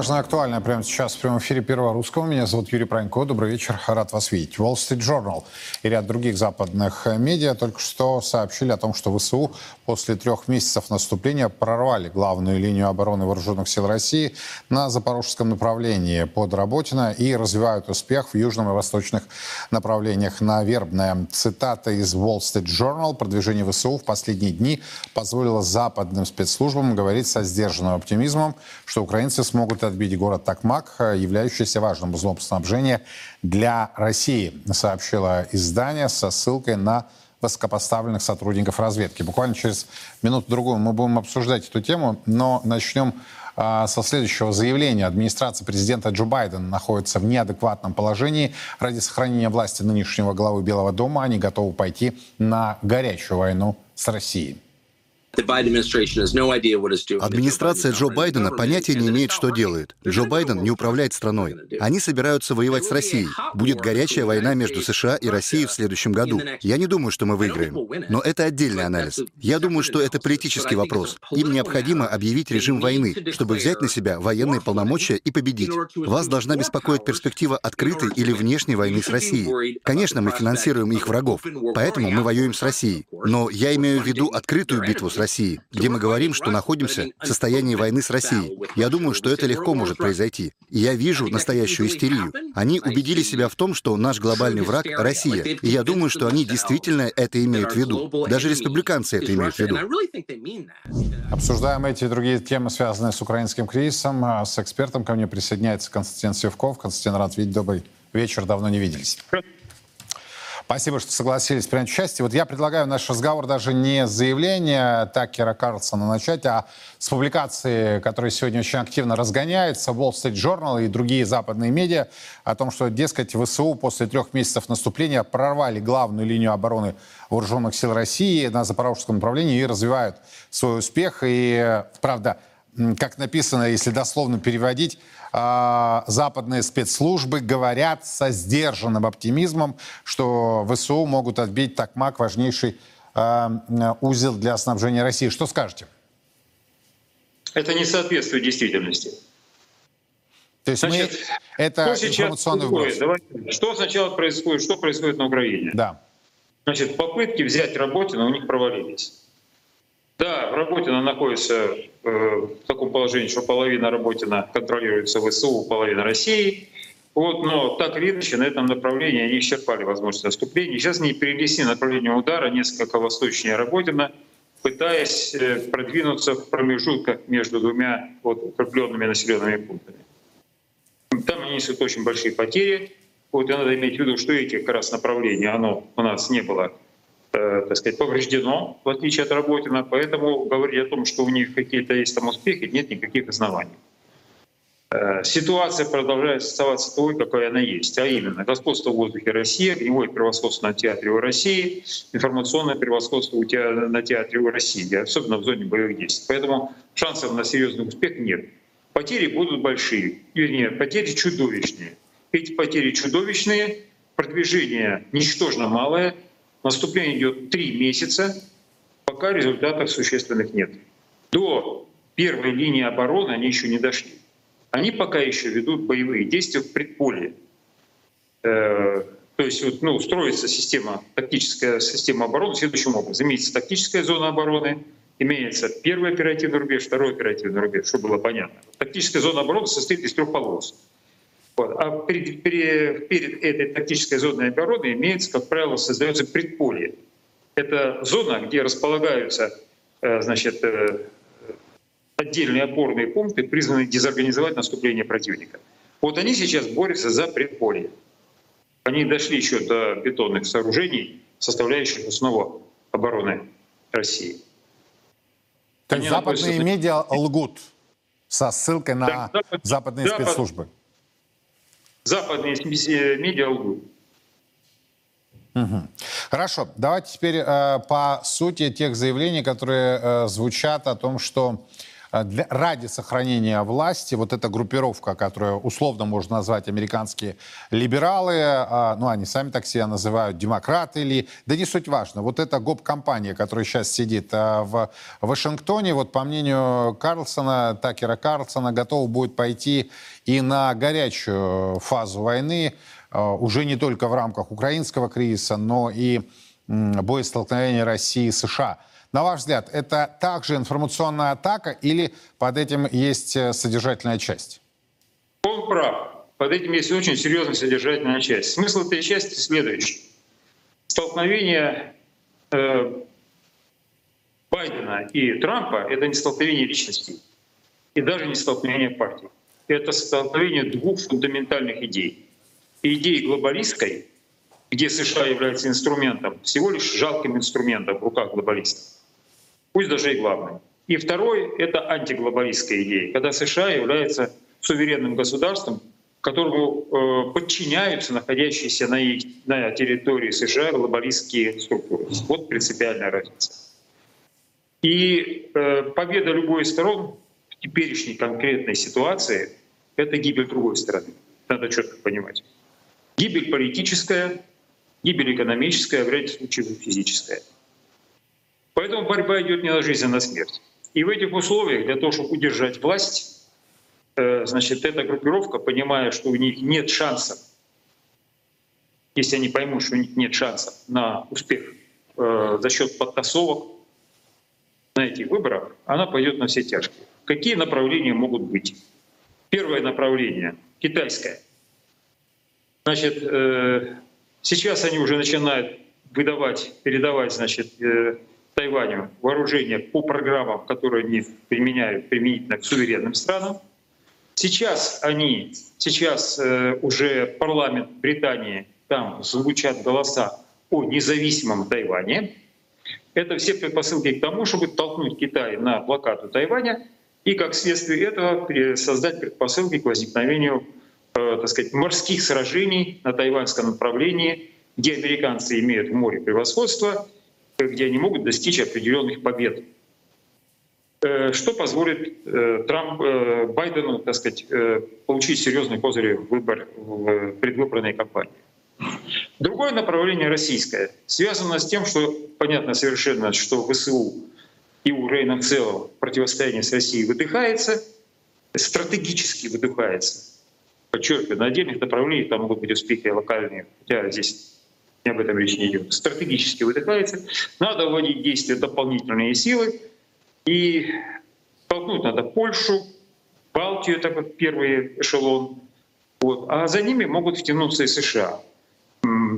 Важное и актуальное прямо сейчас в прямом эфире Первого Русского. Меня зовут Юрий Пронько. Добрый вечер. Рад вас видеть. Wall Street Journal и ряд других западных медиа только что сообщили о том, что ВСУ после трех месяцев наступления прорвали главную линию обороны Вооруженных сил России на запорожском направлении под Работино и развивают успех в южном и восточных направлениях на Вербное. Цитата из Wall Street Journal. Продвижение ВСУ в последние дни позволило западным спецслужбам говорить со сдержанным оптимизмом, что украинцы смогут отбить город Такмак, являющийся важным узлом снабжения для России, сообщило издание со ссылкой на высокопоставленных сотрудников разведки. Буквально через минуту-другую мы будем обсуждать эту тему, но начнем а, со следующего заявления. Администрация президента Джо Байдена находится в неадекватном положении. Ради сохранения власти нынешнего главы Белого дома они готовы пойти на горячую войну с Россией. Администрация Джо Байдена понятия не имеет, что делает. Джо Байден не управляет страной. Они собираются воевать с Россией. Будет горячая война между США и Россией в следующем году. Я не думаю, что мы выиграем. Но это отдельный анализ. Я думаю, что это политический вопрос. Им необходимо объявить режим войны, чтобы взять на себя военные полномочия и победить. Вас должна беспокоить перспектива открытой или внешней войны с Россией. Конечно, мы финансируем их врагов, поэтому мы воюем с Россией. Но я имею в виду открытую битву с России, где мы говорим, что находимся в состоянии войны с Россией. Я думаю, что это легко может произойти. И я вижу настоящую истерию. Они убедили себя в том, что наш глобальный враг — Россия. И я думаю, что они действительно это имеют в виду. Даже республиканцы это имеют в виду. Обсуждаем эти и другие темы, связанные с украинским кризисом. А с экспертом ко мне присоединяется Константин Севков. Константин, рад видеть. Добрый вечер. Давно не виделись. Спасибо, что согласились принять участие. Вот я предлагаю наш разговор даже не с заявления Такера Карлсона начать, а с публикации, которая сегодня очень активно разгоняется, Wall Street Journal и другие западные медиа, о том, что, дескать, ВСУ после трех месяцев наступления прорвали главную линию обороны вооруженных сил России на запорожском направлении и развивают свой успех. И, правда, как написано, если дословно переводить, а, западные спецслужбы говорят со сдержанным оптимизмом, что ВСУ могут отбить Такмак, важнейший а, узел для снабжения России. Что скажете? Это не соответствует действительности. То есть Значит, мы, это информационный вброс. Давайте, что сначала происходит, что происходит на Украине? Да. Значит, попытки взять Работина у них провалились. Да, Работина находится э, в таком положении, что половина Работина контролируется ВСУ, половина России. Вот, но так или иначе на этом направлении они исчерпали возможность наступления. Сейчас они перенесли направление удара несколько восточнее Работина, пытаясь э, продвинуться в промежутках между двумя вот, укрепленными населенными пунктами. Там они несут очень большие потери. Вот, и надо иметь в виду, что эти как раз направления, оно у нас не было Э, так сказать, повреждено, в отличие от Работина, поэтому говорить о том, что у них какие-то есть там успехи, нет никаких оснований. Э, ситуация продолжает оставаться той, какой она есть, а именно господство в воздухе России, огневое превосходство на театре у России, информационное превосходство у те, на театре у России, особенно в зоне боевых действий. Поэтому шансов на серьезный успех нет. Потери будут большие, вернее, потери чудовищные. Эти потери чудовищные, продвижение ничтожно малое — Наступление идет три месяца, пока результатов существенных нет. До первой линии обороны они еще не дошли. Они пока еще ведут боевые действия в предполье. Э, то есть вот, ну, строится система, тактическая система обороны следующим образом. Имеется тактическая зона обороны, имеется первый оперативный рубеж, второй оперативный рубеж, чтобы было понятно. Тактическая зона обороны состоит из трех полос. Вот. А перед, перед, перед этой тактической зоной обороны имеется, как правило, создается предполье. Это зона, где располагаются э, значит, э, отдельные опорные пункты, призванные дезорганизовать наступление противника. Вот они сейчас борются за предполье. Они дошли еще до бетонных сооружений, составляющих основу обороны России. То есть западные находятся... медиа лгут со ссылкой на да, западные запад, спецслужбы западные медиа лгут. Хорошо, давайте теперь э, по сути тех заявлений, которые э, звучат о том, что э, для, ради сохранения власти. Вот эта группировка, которую условно можно назвать американские либералы, э, ну они сами так себя называют, демократы или, да не суть важно, вот эта гоп-компания, которая сейчас сидит э, в Вашингтоне, вот по мнению Карлсона, Такера Карлсона, готова будет пойти и на горячую фазу войны, уже не только в рамках украинского кризиса, но и боестолкновения России и США. На ваш взгляд, это также информационная атака или под этим есть э, содержательная часть? Он прав. Под этим есть очень серьезная содержательная часть. Смысл этой части следующий. Столкновение э, Байдена и Трампа — это не столкновение личностей и даже не столкновение партий. Это столкновение двух фундаментальных идей. Идеи глобалистской где США является инструментом, всего лишь жалким инструментом в руках глобалистов, пусть даже и главным. И второй — это антиглобалистская идея, когда США является суверенным государством, которому э, подчиняются находящиеся на, их, на территории США глобалистские структуры. Вот принципиальная разница. И э, победа любой из сторон в теперешней конкретной ситуации — это гибель другой стороны. Надо четко понимать. Гибель политическая, гибель экономическая, а в ряде случаев физическая. Поэтому борьба идет не на жизнь, а на смерть. И в этих условиях для того, чтобы удержать власть, э, значит, эта группировка, понимая, что у них нет шансов, если они поймут, что у них нет шансов на успех э, за счет подтасовок на этих выборах, она пойдет на все тяжкие. Какие направления могут быть? Первое направление — китайское. Значит, э, Сейчас они уже начинают выдавать, передавать значит, Тайваню вооружение по программам, которые они применяют применительно к суверенным странам. Сейчас они, сейчас э, уже парламент Британии, там звучат голоса о независимом Тайване. Это все предпосылки к тому, чтобы толкнуть Китай на блокаду Тайваня и, как следствие этого, создать предпосылки к возникновению Э, так сказать, морских сражений на тайваньском направлении, где американцы имеют в море превосходство, где они могут достичь определенных побед. Э, что позволит Трамп, Байдену так сказать, получить серьезный козырь в, выбор, в предвыборной кампании. Другое направление российское связано с тем, что понятно совершенно, что ВСУ и Украина в целом противостояние с Россией выдыхается, стратегически выдыхается подчеркиваю, на отдельных направлениях там могут быть успехи локальные, хотя здесь об этом речь не идет. Стратегически выдыхается. Надо вводить в действие дополнительные силы. И толкнуть надо Польшу, Балтию, это как первый эшелон. Вот. А за ними могут втянуться и США.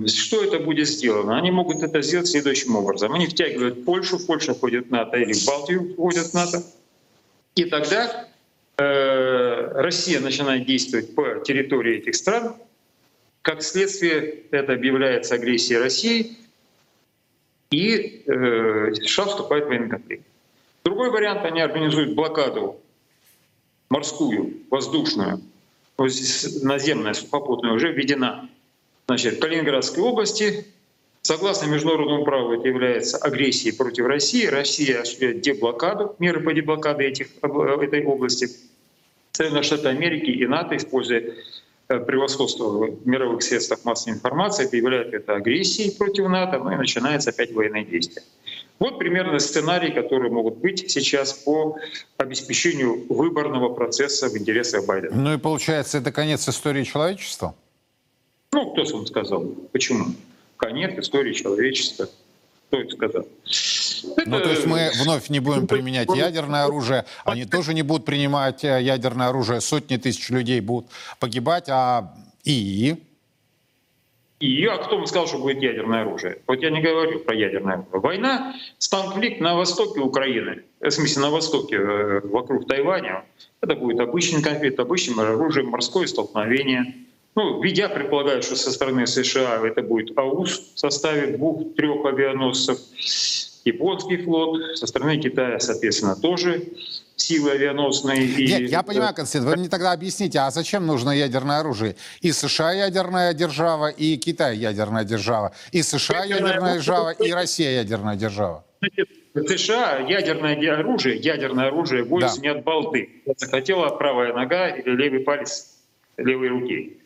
Что это будет сделано? Они могут это сделать следующим образом. Они втягивают Польшу, Польша входит в НАТО, или в Балтию входит в НАТО. И тогда Э, Россия начинает действовать по территории этих стран, как следствие это объявляется агрессией России, и э, США вступает в военный конфликт. Другой вариант, они организуют блокаду морскую, воздушную, наземная, сухопутная уже введена значит, в Калининградской области. Согласно международному праву это является агрессией против России. Россия осуществляет деблокаду, меры по деблокаде этих, этой области. Соединенные Штаты Америки и НАТО, используя превосходство в мировых средствах массовой информации, объявляют это агрессией против НАТО, ну и начинается опять военные действия. Вот примерно сценарий, которые могут быть сейчас по обеспечению выборного процесса в интересах Байдена. Ну и получается, это конец истории человечества? Ну, кто вам сказал? Почему? конец истории человечества. Кто это сказал? Ну, то есть мы вновь не будем применять ядерное оружие, они тоже не будут принимать э, ядерное оружие, сотни тысяч людей будут погибать, а и... И, а кто вам сказал, что будет ядерное оружие? Вот я не говорю про ядерное оружие. Война, конфликт на востоке Украины, в смысле на востоке, э, вокруг Тайваня, это будет обычный конфликт, обычным оружием, морское столкновение – ну, я предполагаю, что со стороны США это будет АУС в составе двух-трех авианосцев, японский флот, со стороны Китая, соответственно, тоже силы авианосные. Нет, и... я понимаю, Константин, вы мне тогда объясните, а зачем нужно ядерное оружие? И США ядерная держава, и Китай ядерная держава, и США ядерная держава, и Россия ядерная держава. США ядерное оружие, ядерное оружие вводится Да. не от балды. Захотела правая нога или левый палец левой руки.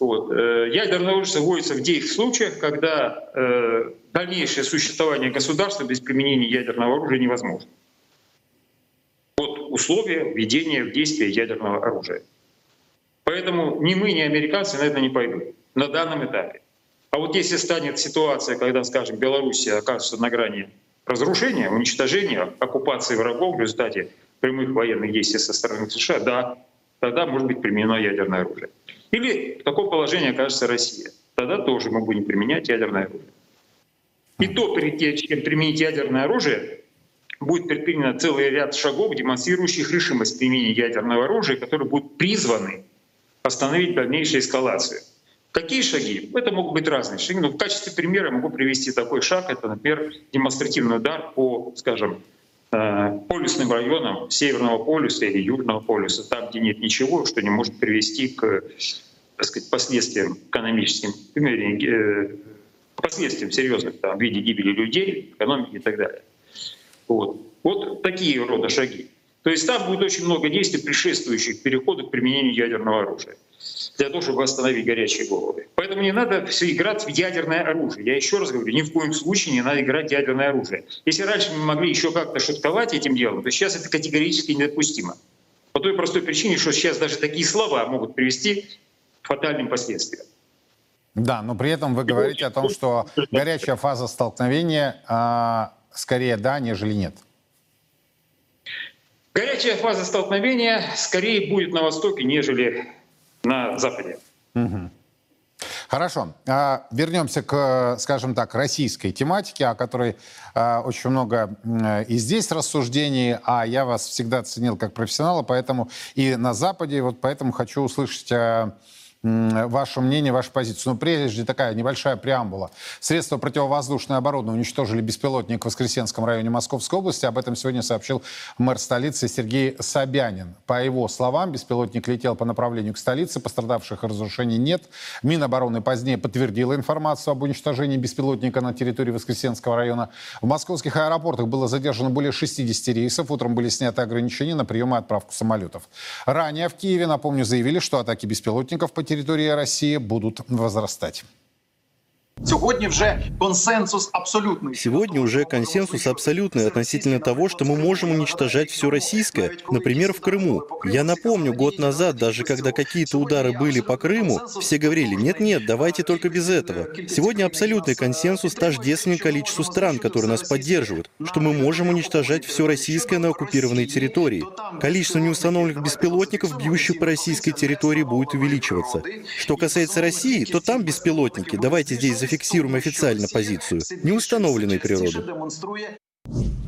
Вот. Э, Ядерное оружие вводится в тех случаях, когда э, дальнейшее существование государства без применения ядерного оружия невозможно. Вот условия введения в действие ядерного оружия. Поэтому ни мы, ни американцы на это не пойдут на данном этапе. А вот если станет ситуация, когда, скажем, Белоруссия окажется на грани разрушения, уничтожения, оккупации врагов в результате прямых военных действий со стороны США, да, тогда может быть применено ядерное оружие. Или в таком положении окажется Россия. Тогда тоже мы будем применять ядерное оружие. И то, перед чем применить ядерное оружие, будет предпринято целый ряд шагов, демонстрирующих решимость применения ядерного оружия, которые будут призваны остановить дальнейшую эскалацию. Какие шаги? Это могут быть разные шаги. Но в качестве примера могу привести такой шаг. Это, например, демонстративный удар по, скажем, полюсным районам Северного полюса или Южного полюса, там, где нет ничего, что не может привести к так сказать, последствиям экономическим, э, последствиям серьезных там, в виде гибели людей, экономики и так далее. Вот. вот такие рода шаги. То есть там будет очень много действий, предшествующих переходу к применению ядерного оружия для того, чтобы остановить горячие головы. Поэтому не надо все играть в ядерное оружие. Я еще раз говорю, ни в коем случае не надо играть в ядерное оружие. Если раньше мы могли еще как-то шутковать этим делом, то сейчас это категорически недопустимо. По той простой причине, что сейчас даже такие слова могут привести к фатальным последствиям. Да, но при этом вы говорите о том, что горячая фаза столкновения а, скорее да, нежели нет. Горячая фаза столкновения скорее будет на Востоке, нежели на Западе. Угу. Хорошо. А, вернемся к, скажем так, российской тематике, о которой а, очень много и здесь рассуждений, а я вас всегда ценил как профессионала, поэтому и на Западе, вот поэтому хочу услышать а, ваше мнение, вашу позицию. Но прежде такая небольшая преамбула. Средства противовоздушной обороны уничтожили беспилотник в Воскресенском районе Московской области. Об этом сегодня сообщил мэр столицы Сергей Собянин. По его словам, беспилотник летел по направлению к столице, пострадавших разрушений нет. Минобороны позднее подтвердила информацию об уничтожении беспилотника на территории Воскресенского района. В московских аэропортах было задержано более 60 рейсов. Утром были сняты ограничения на прием и отправку самолетов. Ранее в Киеве, напомню, заявили, что атаки беспилотников по территории России будут возрастать. Сегодня уже консенсус абсолютный. Сегодня уже консенсус абсолютный относительно того, что мы можем уничтожать все российское, например, в Крыму. Я напомню, год назад, даже когда какие-то удары были по Крыму, все говорили, нет-нет, давайте только без этого. Сегодня абсолютный консенсус тождественен количеству стран, которые нас поддерживают, что мы можем уничтожать все российское на оккупированной территории. Количество неустановленных беспилотников, бьющих по российской территории, будет увеличиваться. Что касается России, то там беспилотники, давайте здесь зафиксируем официально позицию, неустановленной природы.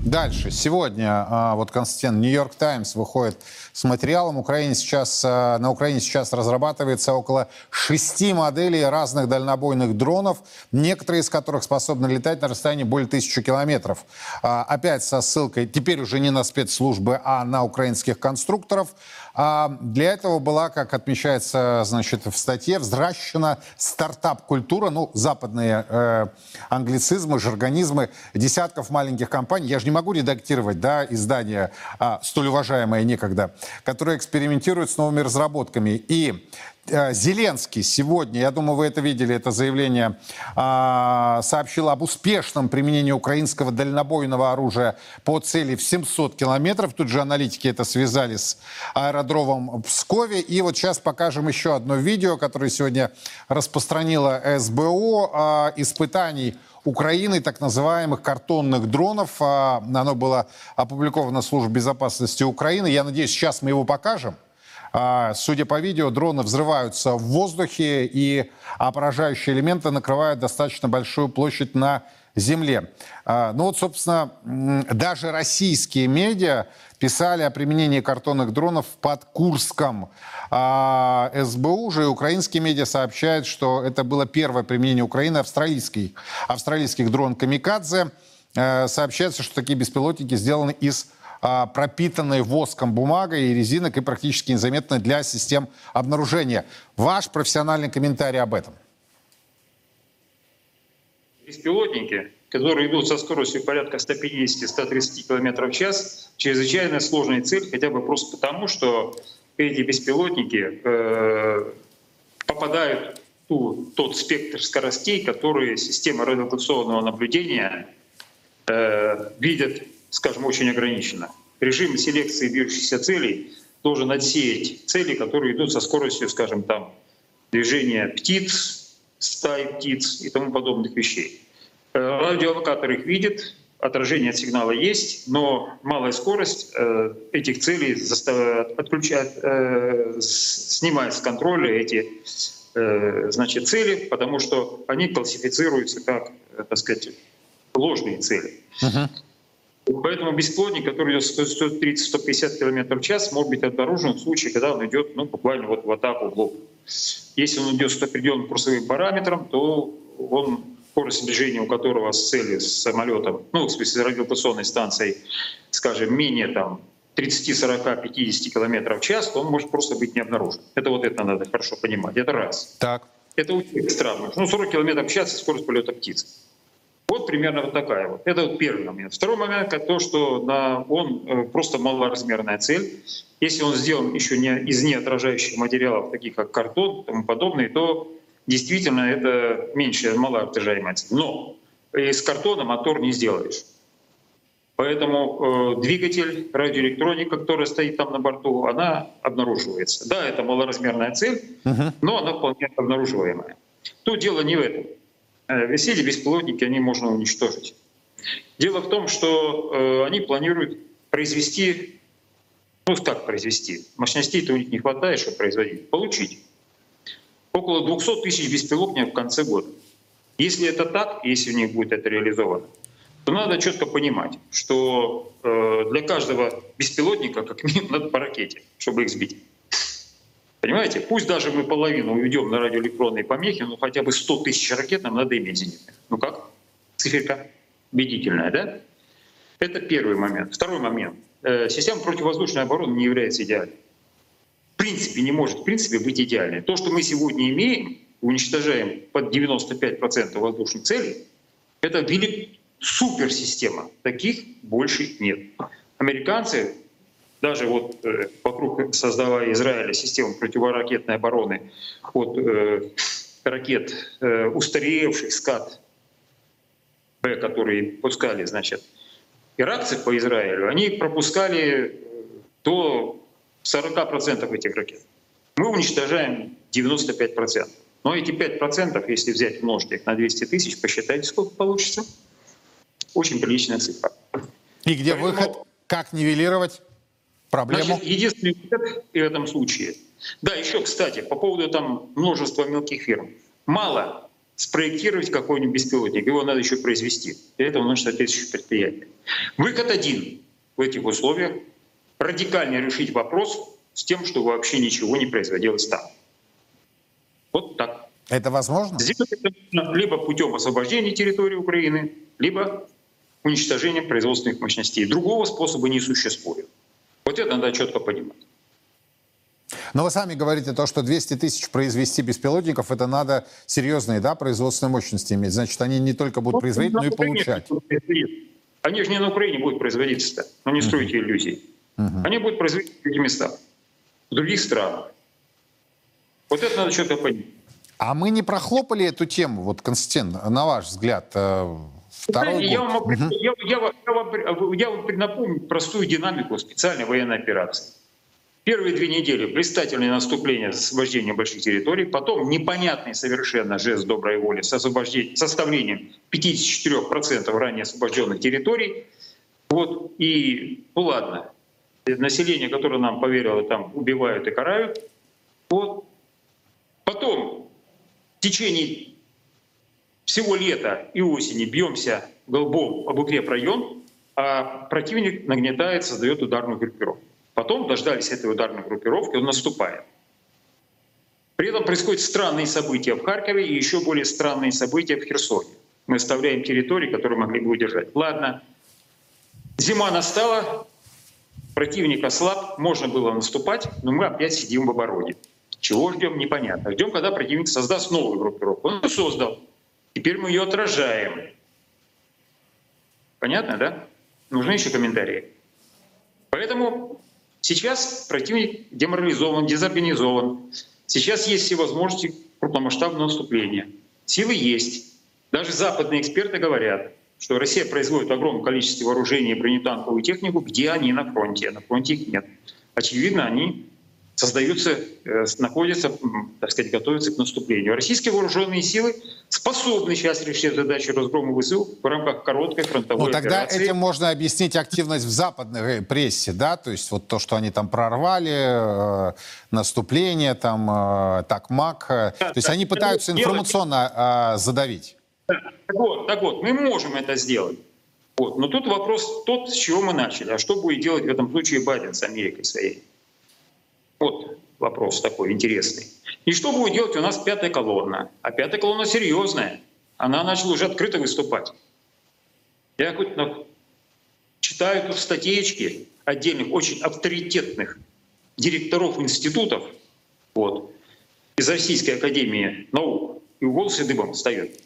Дальше. Сегодня а, вот Константин, Нью-Йорк Таймс выходит с материалом. Украине сейчас, а, на Украине сейчас разрабатывается около шести моделей разных дальнобойных дронов, некоторые из которых способны летать на расстоянии более тысячи километров. А, опять со ссылкой, теперь уже не на спецслужбы, а на украинских конструкторов. А для этого была, как отмечается значит, в статье, взращена стартап-культура, ну, западные э, англицизмы, жаргонизмы десятков маленьких компаний. Я же не могу редактировать да, издание, а, столь уважаемое некогда, которое экспериментирует с новыми разработками. И Зеленский сегодня, я думаю, вы это видели, это заявление, сообщил об успешном применении украинского дальнобойного оружия по цели в 700 километров. Тут же аналитики это связали с аэродромом в Пскове. И вот сейчас покажем еще одно видео, которое сегодня распространила СБО испытаний Украины так называемых картонных дронов. Оно было опубликовано Службой безопасности Украины. Я надеюсь, сейчас мы его покажем. Судя по видео, дроны взрываются в воздухе, и поражающие элементы накрывают достаточно большую площадь на земле. Ну вот, собственно, даже российские медиа писали о применении картонных дронов под Курском. А СБУ же и украинские медиа сообщают, что это было первое применение Украины австралийских, австралийских дрон «Камикадзе». Сообщается, что такие беспилотники сделаны из пропитанной воском бумагой и резинок и практически незаметны для систем обнаружения. Ваш профессиональный комментарий об этом? Беспилотники которые идут со скоростью порядка 150-130 км в час, чрезвычайно сложная цель, хотя бы просто потому, что эти беспилотники э, попадают в тот спектр скоростей, которые система радиолокационного наблюдения э, видят, скажем, очень ограниченно. Режим селекции движущихся целей должен отсеять цели, которые идут со скоростью, скажем, там, движения птиц, стаи птиц и тому подобных вещей. Э, радиолокатор их видит, отражение от сигнала есть, но малая скорость э, этих целей заставляет, отключает, э, снимает с контроля эти значит, цели, потому что они классифицируются как, так сказать, ложные цели. Uh-huh. Поэтому бесплодник, который идет 130-150 км в час, может быть обнаружен в случае, когда он идет ну, буквально вот в атаку в лоб. Если он идет с определенным курсовым параметром, то он скорость движения у которого с целью с самолетом, ну, в смысле, радиолокационной станцией, скажем, менее там 30, 40, 50 километров в час, то он может просто быть не обнаружен. Это вот это надо хорошо понимать. Это раз. Так. Это всех странно. Ну, 40 километров в час — скорость полета птиц. Вот примерно вот такая вот. Это вот первый момент. Второй момент — то, что на, он э, просто малоразмерная цель. Если он сделан еще не из неотражающих материалов, таких как картон и тому подобное, то действительно это меньше малообтяжаемость. Но из картона мотор не сделаешь. Поэтому э, двигатель, радиоэлектроника, которая стоит там на борту, она обнаруживается. Да, это малоразмерная цель, uh-huh. но она вполне обнаруживаемая. Тут дело не в этом. Э, все эти беспилотники, они можно уничтожить. Дело в том, что э, они планируют произвести, ну как произвести, мощностей-то у них не хватает, чтобы производить, получить около 200 тысяч беспилотников в конце года. Если это так, если у них будет это реализовано, то надо четко понимать, что э, для каждого беспилотника как минимум надо по ракете, чтобы их сбить. Понимаете? Пусть даже мы половину уведем на радиоэлектронные помехи, но хотя бы 100 тысяч ракет нам надо иметь зенитных. Ну как? Циферка убедительная, да? Это первый момент. Второй момент. Э, система противовоздушной обороны не является идеальной в принципе не может в принципе быть идеальной. То, что мы сегодня имеем, уничтожаем под 95% воздушных целей, это велик суперсистема. Таких больше нет. Американцы, даже вот э, вокруг создавая Израиля систему противоракетной обороны от э, ракет э, устаревших скат Б, которые пускали, значит, иракцы по Израилю, они пропускали до 40% этих ракет. Мы уничтожаем 95%. Но эти 5%, если взять умножить их на 200 тысяч, посчитайте, сколько получится. Очень приличная цифра. И где Поэтому, выход? Как нивелировать проблему? Значит, единственный выход в этом случае. Да, еще, кстати, по поводу там множества мелких фирм. Мало спроектировать какой-нибудь беспилотник, его надо еще произвести. Для этого нужно соответствующее предприятие. Выход один в этих условиях радикально решить вопрос с тем, что вообще ничего не производилось там. Вот так. Это возможно? Сделать это либо путем освобождения территории Украины, либо уничтожением производственных мощностей. Другого способа не существует. Вот это надо четко понимать. Но вы сами говорите то, что 200 тысяч произвести беспилотников, это надо серьезные да, производственные мощности иметь. Значит, они не только будут производить, но и получать. Они же не на Украине будут производиться, но не стройте иллюзий. Угу. Они будут производить в других местах, в других странах. Вот это надо что-то понять. А мы не прохлопали эту тему, вот, Константин, на ваш взгляд, э, второй? Я, вам, угу. я, я, я, вам, я вам напомню простую динамику специальной военной операции. Первые две недели блистательное наступление с освобождением больших территорий, потом непонятный совершенно жест доброй воли с, освобождением, составлением 54% ранее освобожденных территорий. Вот, и, ну ладно, население, которое нам поверило, там убивают и карают. Вот. Потом в течение всего лета и осени бьемся голбом об укрепрайон, а противник нагнетает, создает ударную группировку. Потом дождались этой ударной группировки, он наступает. При этом происходят странные события в Харькове и еще более странные события в Херсоне. Мы оставляем территории, которые могли бы удержать. Ладно, зима настала, Противник ослаб, можно было наступать, но мы опять сидим в обороне. Чего ждем, непонятно. Ждем, когда противник создаст новую группировку. Он создал. Теперь мы ее отражаем. Понятно, да? Нужны еще комментарии. Поэтому сейчас противник деморализован, дезорганизован. Сейчас есть все возможности крупномасштабного наступления. Силы есть. Даже западные эксперты говорят, что Россия производит огромное количество вооружений бронетанковую технику, где они на фронте, на фронте их нет. Очевидно, они создаются, э, находятся, так сказать, готовятся к наступлению. Российские вооруженные силы способны сейчас решить задачу разгрома ВСУ в рамках короткой фронтовой Ну, тогда операции. этим можно объяснить активность в западной прессе, да, то есть вот то, что они там прорвали, э, наступление, там, э, так, МАК, э, то есть да. они пытаются информационно э, задавить. Так вот, так вот, мы можем это сделать. Вот. Но тут вопрос тот, с чего мы начали. А что будет делать в этом случае Байден с Америкой своей? Вот вопрос такой интересный. И что будет делать у нас пятая колонна? А пятая колонна серьезная. Она начала уже открыто выступать. Я хоть на- читаю тут статейки отдельных, очень авторитетных директоров институтов вот, из Российской Академии Наук. И волосы дыбом встает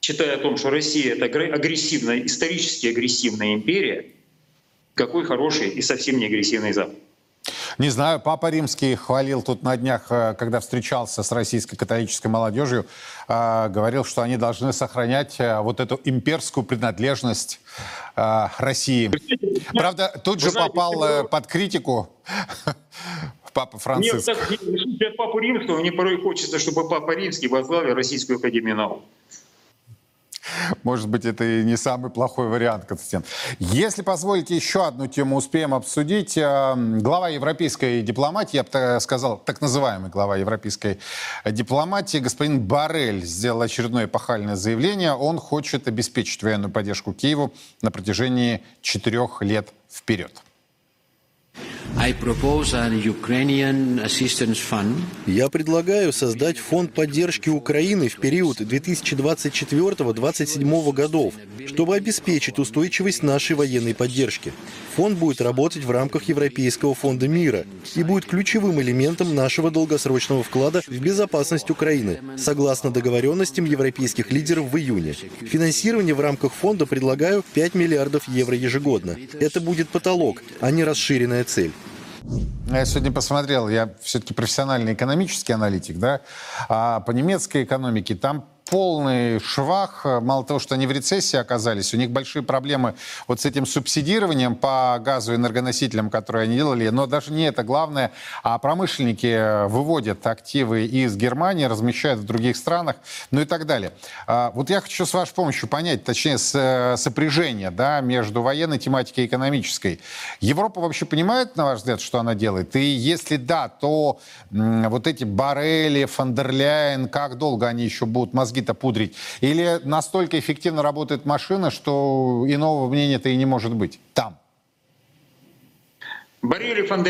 читая о том, что Россия — это агр- агрессивная, исторически агрессивная империя, какой хороший и совсем не агрессивный Запад. Не знаю, Папа Римский хвалил тут на днях, э, когда встречался с российской католической молодежью, э, говорил, что они должны сохранять э, вот эту имперскую принадлежность России. Правда, тут же попал под критику Папа Франциск. так, слушая Папу Римского, мне порой хочется, чтобы Папа Римский возглавил Российскую Академию Наук. Может быть, это и не самый плохой вариант, Константин. Если позволите, еще одну тему успеем обсудить. Э, Глава европейской дипломатии, я бы сказал, так называемый глава европейской дипломатии, господин Барель, сделал очередное эпохальное заявление. Он хочет обеспечить военную поддержку Киеву на протяжении четырех лет вперед. Я предлагаю создать фонд поддержки Украины в период 2024-2027 годов, чтобы обеспечить устойчивость нашей военной поддержки. Фонд будет работать в рамках Европейского фонда мира и будет ключевым элементом нашего долгосрочного вклада в безопасность Украины, согласно договоренностям европейских лидеров в июне. Финансирование в рамках фонда предлагаю 5 миллиардов евро ежегодно. Это будет потолок, а не расширенная цель. Я сегодня посмотрел, я все-таки профессиональный экономический аналитик, да, а по немецкой экономике там полный швах. Мало того, что они в рецессии оказались, у них большие проблемы вот с этим субсидированием по газу и энергоносителям, которые они делали. Но даже не это главное, а промышленники выводят активы из Германии, размещают в других странах, ну и так далее. А, Вот я хочу с вашей помощью понять, точнее, с- сопряжение да, между военной тематикой и экономической. Европа вообще понимает, на ваш взгляд, что она делает? И если да, то вот эти Барели, Фандерляйн, как долго они еще будут мозги-то пудрить? Или настолько эффективно работает машина, что иного мнения-то и не может быть там? Боррель и фон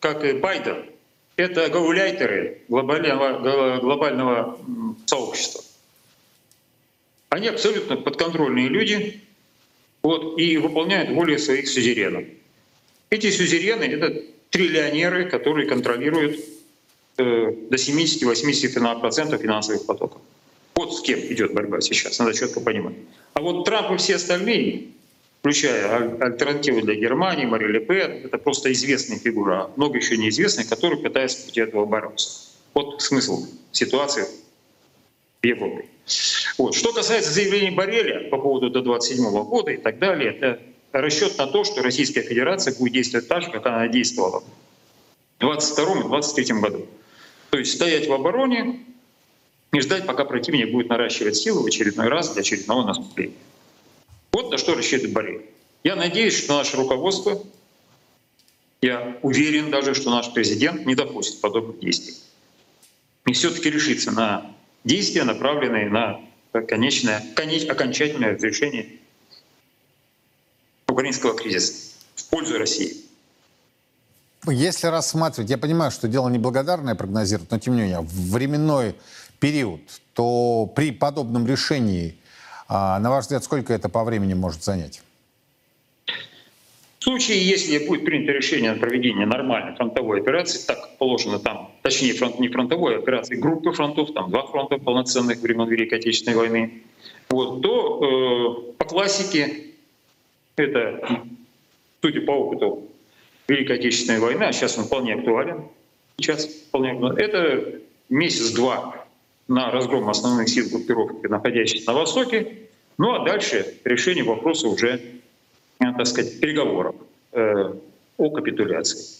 как и Байден, это гауляйтеры глобального, глобального сообщества. Они абсолютно подконтрольные люди вот, и выполняют волю своих сюзеренов. Эти сюзерены — это триллионеры, которые контролируют до 70-80% финансовых потоков. Вот с кем идет борьба сейчас, надо четко понимать. А вот Трамп и все остальные, включая аль- альтернативу для Германии, Мари Ле Пен, это просто известные фигуры, а много еще неизвестных, которые пытаются против этого бороться. Вот смысл ситуации в Европе. Вот. Что касается заявлений Барреля по поводу до 27 года и так далее, это расчет на то, что Российская Федерация будет действовать так же, как она действовала в 22 и 23 году. То есть стоять в обороне и ждать, пока противник будет наращивать силы в очередной раз для очередного наступления. Вот на что рассчитывает Боррель. Я надеюсь, что наше руководство, я уверен даже, что наш президент не допустит подобных действий. И все-таки решится на действия, направленные на конечное, конеч, окончательное разрешение украинского кризиса в пользу России. Если рассматривать, я понимаю, что дело неблагодарное прогнозировать, но тем не менее, временной период, то при подобном решении, а, на ваш взгляд, сколько это по времени может занять? В случае, если будет принято решение на проведение нормальной фронтовой операции, так положено там, точнее фронт, не фронтовой операции, группы фронтов, там два фронта полноценных времен Великой Отечественной войны, вот, то э, по классике, это, судя по опыту Великой Отечественной войны, а сейчас он вполне актуален, сейчас вполне актуален, это месяц-два на разгром основных сил группировки, находящихся на Востоке, ну а дальше решение вопроса уже, э, так сказать, переговоров э, о капитуляции.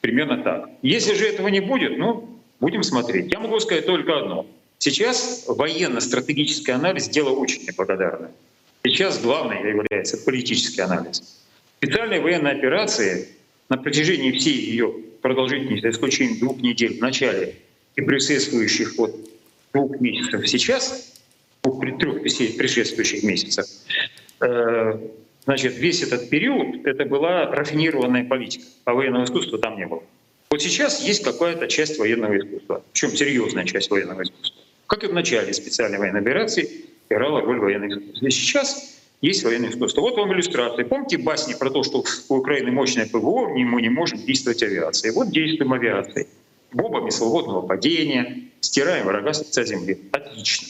Примерно так. Если же этого не будет, ну, будем смотреть. Я могу сказать только одно. Сейчас военно-стратегический анализ — дело очень неблагодарное. Сейчас главное является политический анализ. Специальные военные операции на протяжении всей ее продолжительности, за исключением двух недель в начале и предшествующих вот двух месяцев сейчас, двух, трех предшествующих месяцев, э, значит, весь этот период это была рафинированная политика, а военного искусства там не было. Вот сейчас есть какая-то часть военного искусства, причем серьезная часть военного искусства. Как и в начале специальной военной операции играла роль военного искусства. И сейчас есть военное искусство. Вот вам иллюстрация. Помните басни про то, что у Украины мощное ПВО, мы не можем действовать авиацией? Вот действуем авиацией. Бомбами свободного падения, стираем врага с лица земли. Отлично.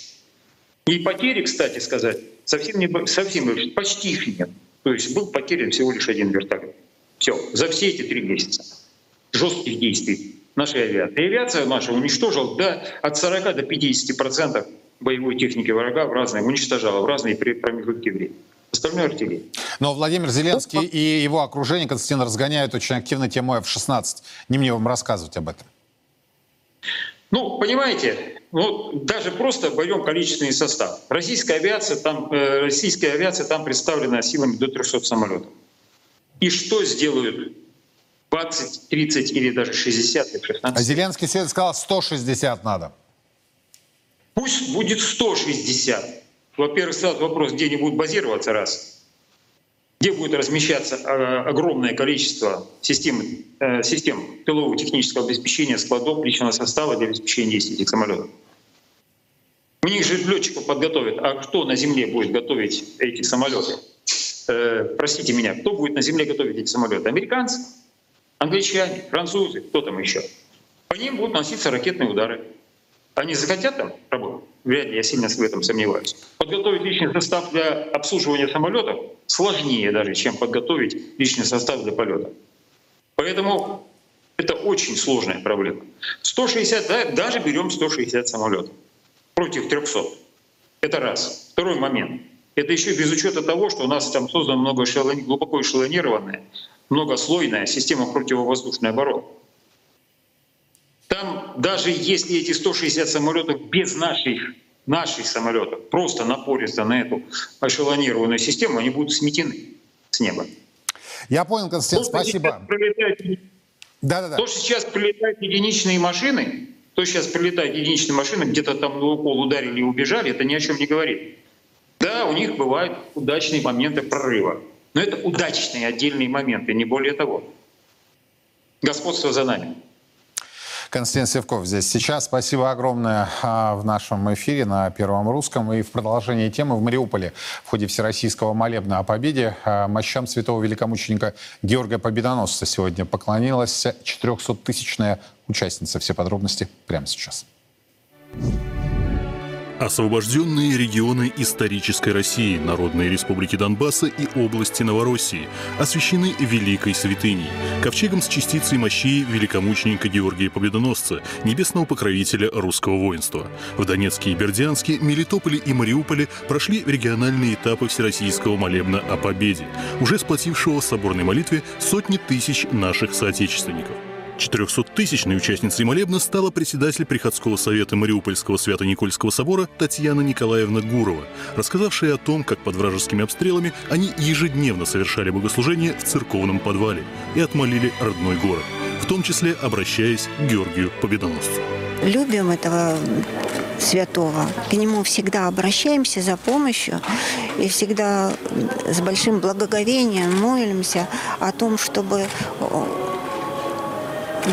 И потери, кстати сказать, совсем, не, совсем почти их нет. То есть был потерян всего лишь один вертолет. Все, за все эти три месяца жестких действий нашей авиации. И авиация наша уничтожила да, от 40 до 50 процентов боевой техники врага в разные, уничтожала в разные промежутки времени. Остальное артиллерия. Но Владимир Зеленский и его окружение, Константин, разгоняют очень активно тему F-16. Не мне вам рассказывать об этом. Ну, понимаете, ну, даже просто берем количественный состав. Российская авиация там, э, российская авиация там представлена силами до 300 самолетов. И что сделают 20, 30 или даже 60 или 16? А Зеленский сегодня сказал, 160 надо. Пусть будет 160. Во-первых, сразу вопрос, где они будут базироваться, раз. Где будет размещаться э, огромное количество систем, э, систем тылового технического обеспечения, складов, личного состава для обеспечения действий этих самолетов. У них же летчиков подготовят. А кто на земле будет готовить эти самолеты? Э, простите меня, кто будет на земле готовить эти самолеты? Американцы, англичане, французы, кто там еще? По ним будут носиться ракетные удары. Они захотят там работать? Вряд ли, я сильно в этом сомневаюсь. Подготовить личный состав для обслуживания самолетов сложнее даже, чем подготовить личный состав для полета. Поэтому это очень сложная проблема. 160, да, даже берем 160 самолетов против 300. Это раз. Второй момент. Это еще без учета того, что у нас там создана много эшелон... глубоко эшелонированная, многослойная система противовоздушной обороны. Там даже если эти 160 самолетов без наших, наших самолетов просто напорятся на эту эшелонированную систему, они будут сметены с неба. Я понял, Константин, то, спасибо. Да-да-да. То, что сейчас прилетают единичные машины, то сейчас прилетают единичные машины, где-то там на укол ударили и убежали, это ни о чем не говорит. Да, у них бывают удачные моменты прорыва. Но это удачные отдельные моменты, не более того. Господство за нами. Константин Севков здесь сейчас. Спасибо огромное а, в нашем эфире на Первом Русском. И в продолжении темы в Мариуполе в ходе Всероссийского молебна о победе а, мощам святого великомученика Георгия Победоносца сегодня поклонилась 400-тысячная участница. Все подробности прямо сейчас. Освобожденные регионы исторической России, Народные республики Донбасса и области Новороссии освящены великой святыней, ковчегом с частицей мощей великомученика Георгия Победоносца, небесного покровителя русского воинства. В Донецке и Бердянске, Мелитополе и Мариуполе прошли региональные этапы Всероссийского молебна о победе, уже сплотившего в соборной молитве сотни тысяч наших соотечественников. 400-тысячной участницей молебна стала председатель Приходского совета Мариупольского Свято-Никольского собора Татьяна Николаевна Гурова, рассказавшая о том, как под вражескими обстрелами они ежедневно совершали богослужение в церковном подвале и отмолили родной город, в том числе обращаясь к Георгию Победоносцу. Любим этого святого. К нему всегда обращаемся за помощью и всегда с большим благоговением молимся о том, чтобы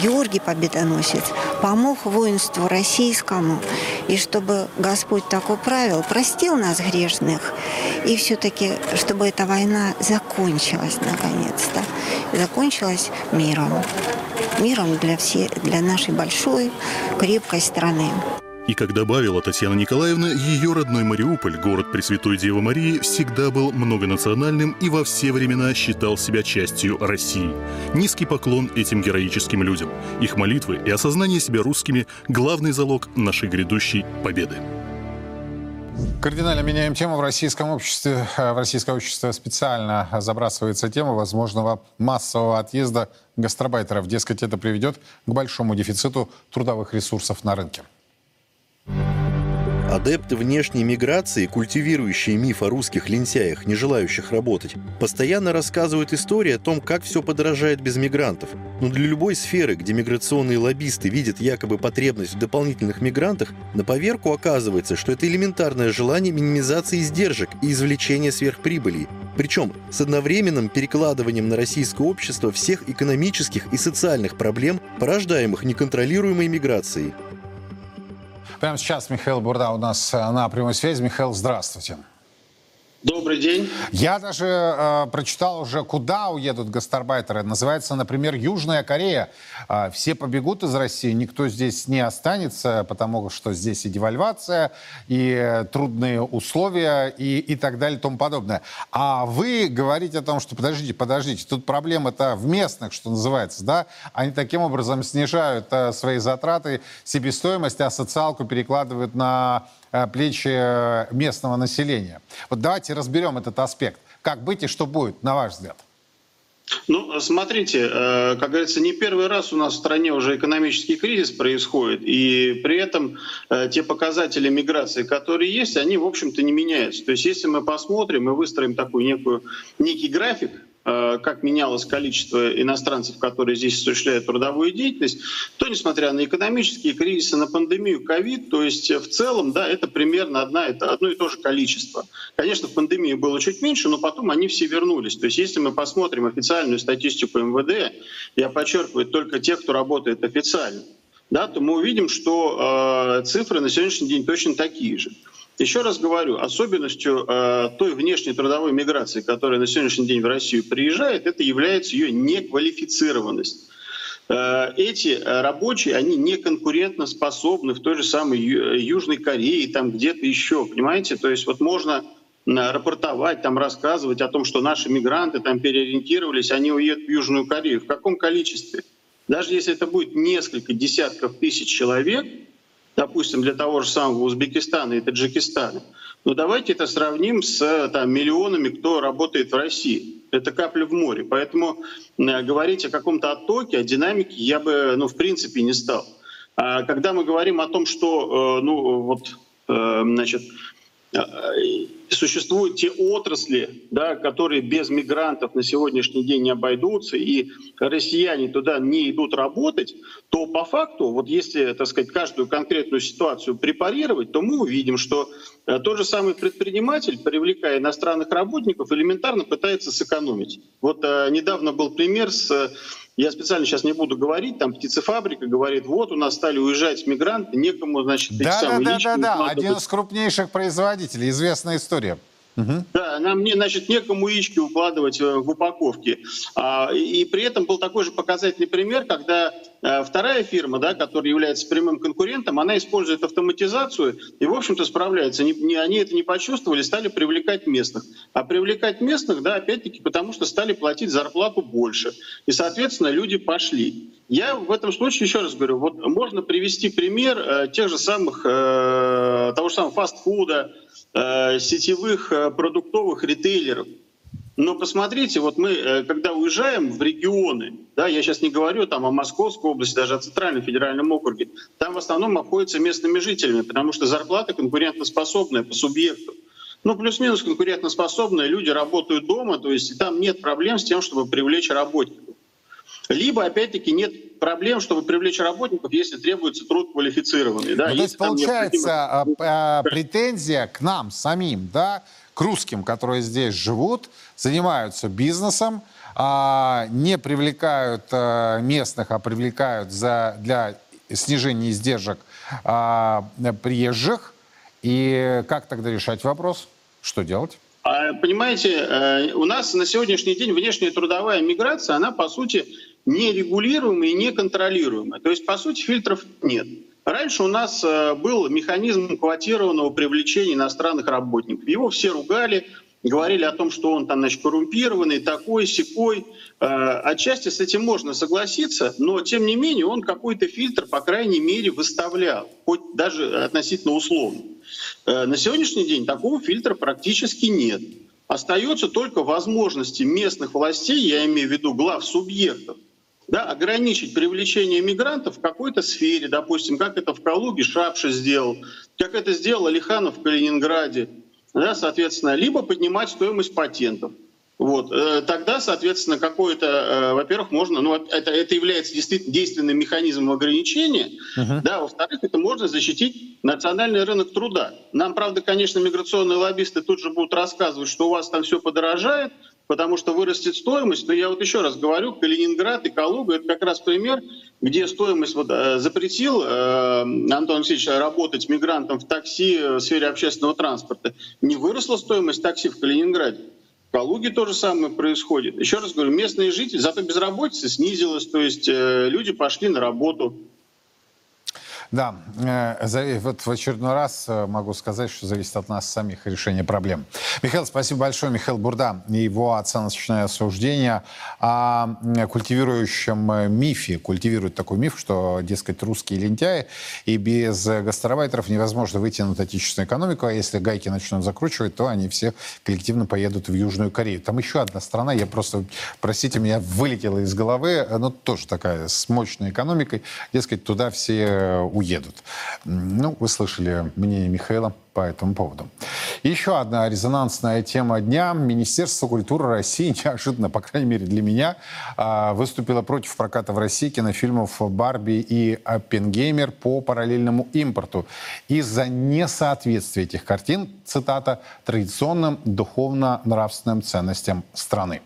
Георгий Победоносец помог воинству российскому, и чтобы Господь так управил, простил нас грешных, и все-таки, чтобы эта война закончилась наконец-то, закончилась миром. Миром для, всей, для нашей большой, крепкой страны. И как добавила Татьяна Николаевна, ее родной Мариуполь, город Пресвятой Девы Марии, всегда был многонациональным и во все времена считал себя частью России. Низкий поклон этим героическим людям. Их молитвы и осознание себя русскими – главный залог нашей грядущей победы. Кардинально меняем тему. В российском обществе, э, в российское общество специально забрасывается тема возможного массового отъезда гастробайтеров. Дескать, это приведет к большому дефициту трудовых ресурсов на рынке. Адепты внешней миграции, культивирующие миф о русских лентяях, не желающих работать, постоянно рассказывают истории о том, как все подорожает без мигрантов. Но для любой сферы, где миграционные лоббисты видят якобы потребность в дополнительных мигрантах, на поверку оказывается, что это элементарное желание минимизации издержек и извлечения сверхприбыли, причем с одновременным перекладыванием на российское общество всех экономических и социальных проблем, порождаемых неконтролируемой миграцией. Прямо сейчас Михаил Бурда у нас э, на прямой связи. Михаил, здравствуйте. Добрый день. Я даже э, прочитал уже, куда уедут гастарбайтеры. Называется, например, Южная Корея. Э, все побегут из России, никто здесь не останется, потому что здесь и девальвация, и трудные условия, и, и так далее, и тому подобное. А вы говорите о том, что подождите, подождите, тут проблема-то в местных, что называется, да? Они таким образом снижают э, свои затраты, себестоимость, а социалку перекладывают на плечи э, местного населения. Вот давайте разберем этот аспект. Как быть и что будет, на ваш взгляд? Ну, смотрите, э, как говорится, не первый раз у нас в стране уже экономический кризис происходит, и при этом те показатели миграции, которые есть, они, в общем-то, не меняются. То есть, если мы посмотрим и выстроим такой некую, некий график, Э, как менялось количество иностранцев, которые здесь осуществляют трудовую деятельность, то, несмотря на экономические кризисы, на пандемию ковид, то есть в целом, да, это примерно одна, это одно и то же количество. Конечно, в пандемии было чуть меньше, но потом они все вернулись. То есть если мы посмотрим официальную статистику МВД, я подчеркиваю, только тех, кто работает официально, да, то мы увидим, что э, цифры на сегодняшний день точно такие же. Еще раз говорю, особенностью э, той внешней трудовой миграции, которая на сегодняшний день в Россию приезжает, это является ее неквалифицированность. Э, эти рабочие, они не конкурентно способны в той же самой Южной Корее, там где-то еще, понимаете? То есть вот можно рапортовать, там рассказывать о том, что наши мигранты там переориентировались, они уедут в Южную Корею. В каком количестве? Даже если это будет несколько десятков тысяч человек, допустим, для того же самого Узбекистана и Таджикистана, но давайте это сравним с там, миллионами, кто работает в России. Это капля в море. Поэтому говорить о каком-то оттоке, о динамике я бы, ну, в принципе, не стал. А когда мы говорим о том, что, э, ну, вот, э, значит, существуют те отрасли, да, которые без мигрантов на сегодняшний день не обойдутся, и россияне туда не идут работать, то по факту, вот если, так сказать, каждую конкретную ситуацию препарировать, то мы увидим, что э, тот же самый предприниматель, привлекая иностранных работников, элементарно пытается сэкономить. Вот э, недавно был пример с я специально сейчас не буду говорить, там птицефабрика говорит, вот у нас стали уезжать мигранты, некому, значит, да, да, да, да, да, один из крупнейших производителей, известная история. Угу. Да, нам, не, значит, некому яички укладывать э, в упаковке. А, и при этом был такой же показательный пример, когда вторая фирма, да, которая является прямым конкурентом, она использует автоматизацию и, в общем-то, справляется. Не, не, они это не почувствовали, стали привлекать местных. А привлекать местных, да, опять-таки, потому что стали платить зарплату больше. И, соответственно, люди пошли. Я в этом случае еще раз говорю, вот можно привести пример э, тех же самых, э, того же самого фастфуда, Э, сетевых э, продуктовых ритейлеров. Но посмотрите, вот мы, э, когда уезжаем в регионы, да, я сейчас не говорю там о Московской области, даже о Центральном федеральном округе, там в основном обходятся местными жителями, потому что зарплата конкурентоспособная по субъекту. Ну, плюс-минус конкурентоспособные люди работают дома, то есть там нет проблем с тем, чтобы привлечь работников. Либо, опять-таки, нет проблем, чтобы привлечь работников, если требуется труд квалифицированный. Да? Ну, то есть, получается, необходимо... претензия к нам самим, да, к русским, которые здесь живут, занимаются бизнесом, а, не привлекают а, местных, а привлекают за, для снижения издержек а, приезжих. И как тогда решать вопрос? Что делать? Понимаете, э, у нас на сегодняшний день внешняя трудовая миграция, она, по сути, нерегулируемая и неконтролируемая. То есть, по сути, фильтров нет. Раньше у нас э, был механизм квотированного привлечения иностранных работников. Его все ругали, говорили о том, что он там, значит, коррумпированный, такой, секой. Э, отчасти с этим можно согласиться, но, тем не менее, он какой-то фильтр, по крайней мере, выставлял, хоть даже относительно условно. Э, на сегодняшний день такого фильтра практически нет. Остается только возможности местных властей, я имею в виду глав субъектов, да, ограничить привлечение мигрантов в какой-то сфере, допустим, как это в Калуге Шапша сделал, как это сделал Алиханов в Калининграде, да, соответственно, либо поднимать стоимость патентов. Вот. Э, тогда, соответственно, какое-то, э, во-первых, можно, ну, это, это является действительно действенным механизмом ограничения, uh-huh. да, во-вторых, это можно защитить национальный рынок труда. Нам, правда, конечно, миграционные лоббисты тут же будут рассказывать, что у вас там все подорожает, потому что вырастет стоимость. Но я вот еще раз говорю, Калининград и Калуга — это как раз пример, где стоимость вот, э, запретил э, Антон Алексеевич работать мигрантам в такси в сфере общественного транспорта. Не выросла стоимость такси в Калининграде. В Калуге то же самое происходит. Еще раз говорю, местные жители, зато безработица снизилась, то есть э, люди пошли на работу. Да, э, вот в очередной раз э, могу сказать, что зависит от нас самих решения проблем. Михаил, спасибо большое. Михаил Бурда и его оценочное осуждение о культивирующем э, мифе. Культивирует такой миф, что, дескать, русские лентяи, и без гастарбайтеров невозможно вытянуть отечественную экономику, а если гайки начнут закручивать, то они все коллективно поедут в Южную Корею. Там еще одна страна, я просто, простите меня, вылетела из головы, но тоже такая с мощной экономикой, дескать, туда все уедут. Ну, вы слышали мнение Михаила по этому поводу. Еще одна резонансная тема дня. Министерство культуры России неожиданно, по крайней мере для меня, а, выступило против проката в России кинофильмов «Барби» и «Оппенгеймер» по параллельному импорту из-за несоответствия этих картин, цитата, традиционным духовно-нравственным ценностям страны.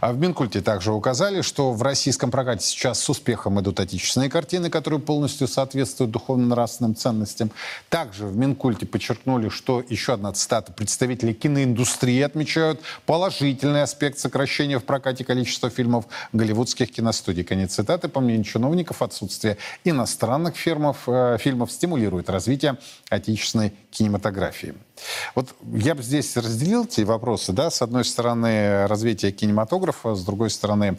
А в Минкульте также указали, что в российском прокате сейчас с успехом идут отечественные картины, которые полностью соответствуют духовно-нравственным ценностям. Также в Минкульте подчеркнули, что еще одна цитата. Представители киноиндустрии отмечают положительный аспект сокращения в прокате количества фильмов голливудских киностудий. Конец цитаты. По мнению чиновников, отсутствие иностранных фирмов, э, фильмов стимулирует развитие отечественной кинематографии. Вот я бы здесь разделил эти вопросы. Да? С одной стороны, развитие кинематографа, с другой стороны,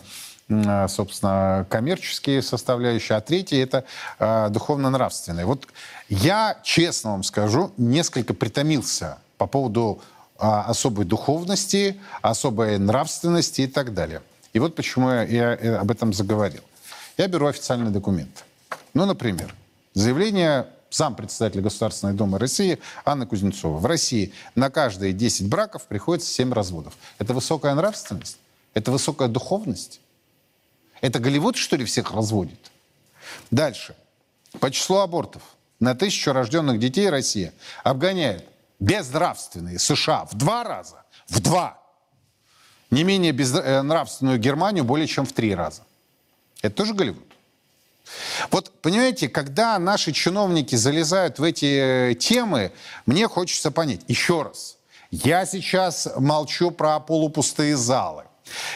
собственно, коммерческие составляющие, а третье это э, духовно-нравственные. Вот я, честно вам скажу, несколько притомился по поводу э, особой духовности, особой нравственности и так далее. И вот почему я, я э, об этом заговорил. Я беру официальный документ. Ну, например, заявление сам председатель Государственной Думы России Анна Кузнецова. В России на каждые 10 браков приходится 7 разводов. Это высокая нравственность? Это высокая духовность? Это Голливуд, что ли, всех разводит? Дальше. По числу абортов на тысячу рожденных детей Россия обгоняет безнравственные США в два раза. В два. Не менее безнравственную Германию более чем в три раза. Это тоже Голливуд? Вот, понимаете, когда наши чиновники залезают в эти э, темы, мне хочется понять, еще раз, я сейчас молчу про полупустые залы,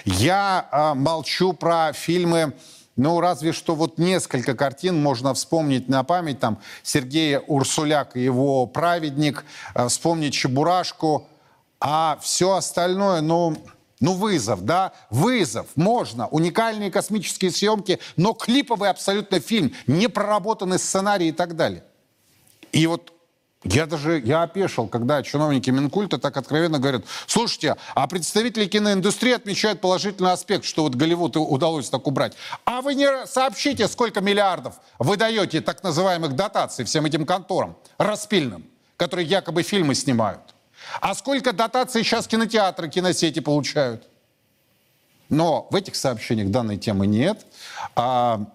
я э, молчу про фильмы, ну, разве что вот несколько картин можно вспомнить на память, там, Сергея Урсуляк и его «Праведник», э, вспомнить «Чебурашку», а все остальное, ну, ну, вызов, да, вызов, можно. Уникальные космические съемки, но клиповый абсолютно фильм, не проработанный сценарий и так далее. И вот я даже, я опешил, когда чиновники Минкульта так откровенно говорят, слушайте, а представители киноиндустрии отмечают положительный аспект, что вот Голливуд удалось так убрать. А вы не сообщите, сколько миллиардов вы даете так называемых дотаций всем этим конторам распильным, которые якобы фильмы снимают. А сколько дотаций сейчас кинотеатры, киносети получают? Но в этих сообщениях данной темы нет. А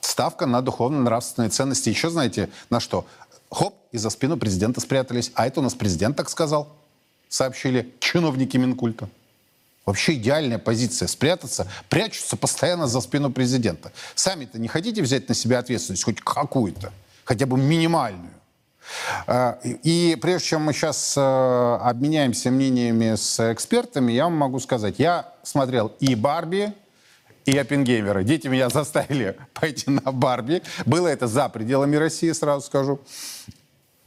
ставка на духовно-нравственные ценности. Еще знаете, на что? Хоп, и за спину президента спрятались. А это у нас президент так сказал, сообщили чиновники Минкульта. Вообще идеальная позиция. Спрятаться, прячутся постоянно за спину президента. Сами-то не хотите взять на себя ответственность, хоть какую-то, хотя бы минимальную? Э, и прежде чем мы сейчас э, обменяемся мнениями с экспертами, я вам могу сказать, я смотрел и «Барби», и Оппенгеймера. Дети меня заставили пойти на Барби. Было это за пределами России, сразу скажу.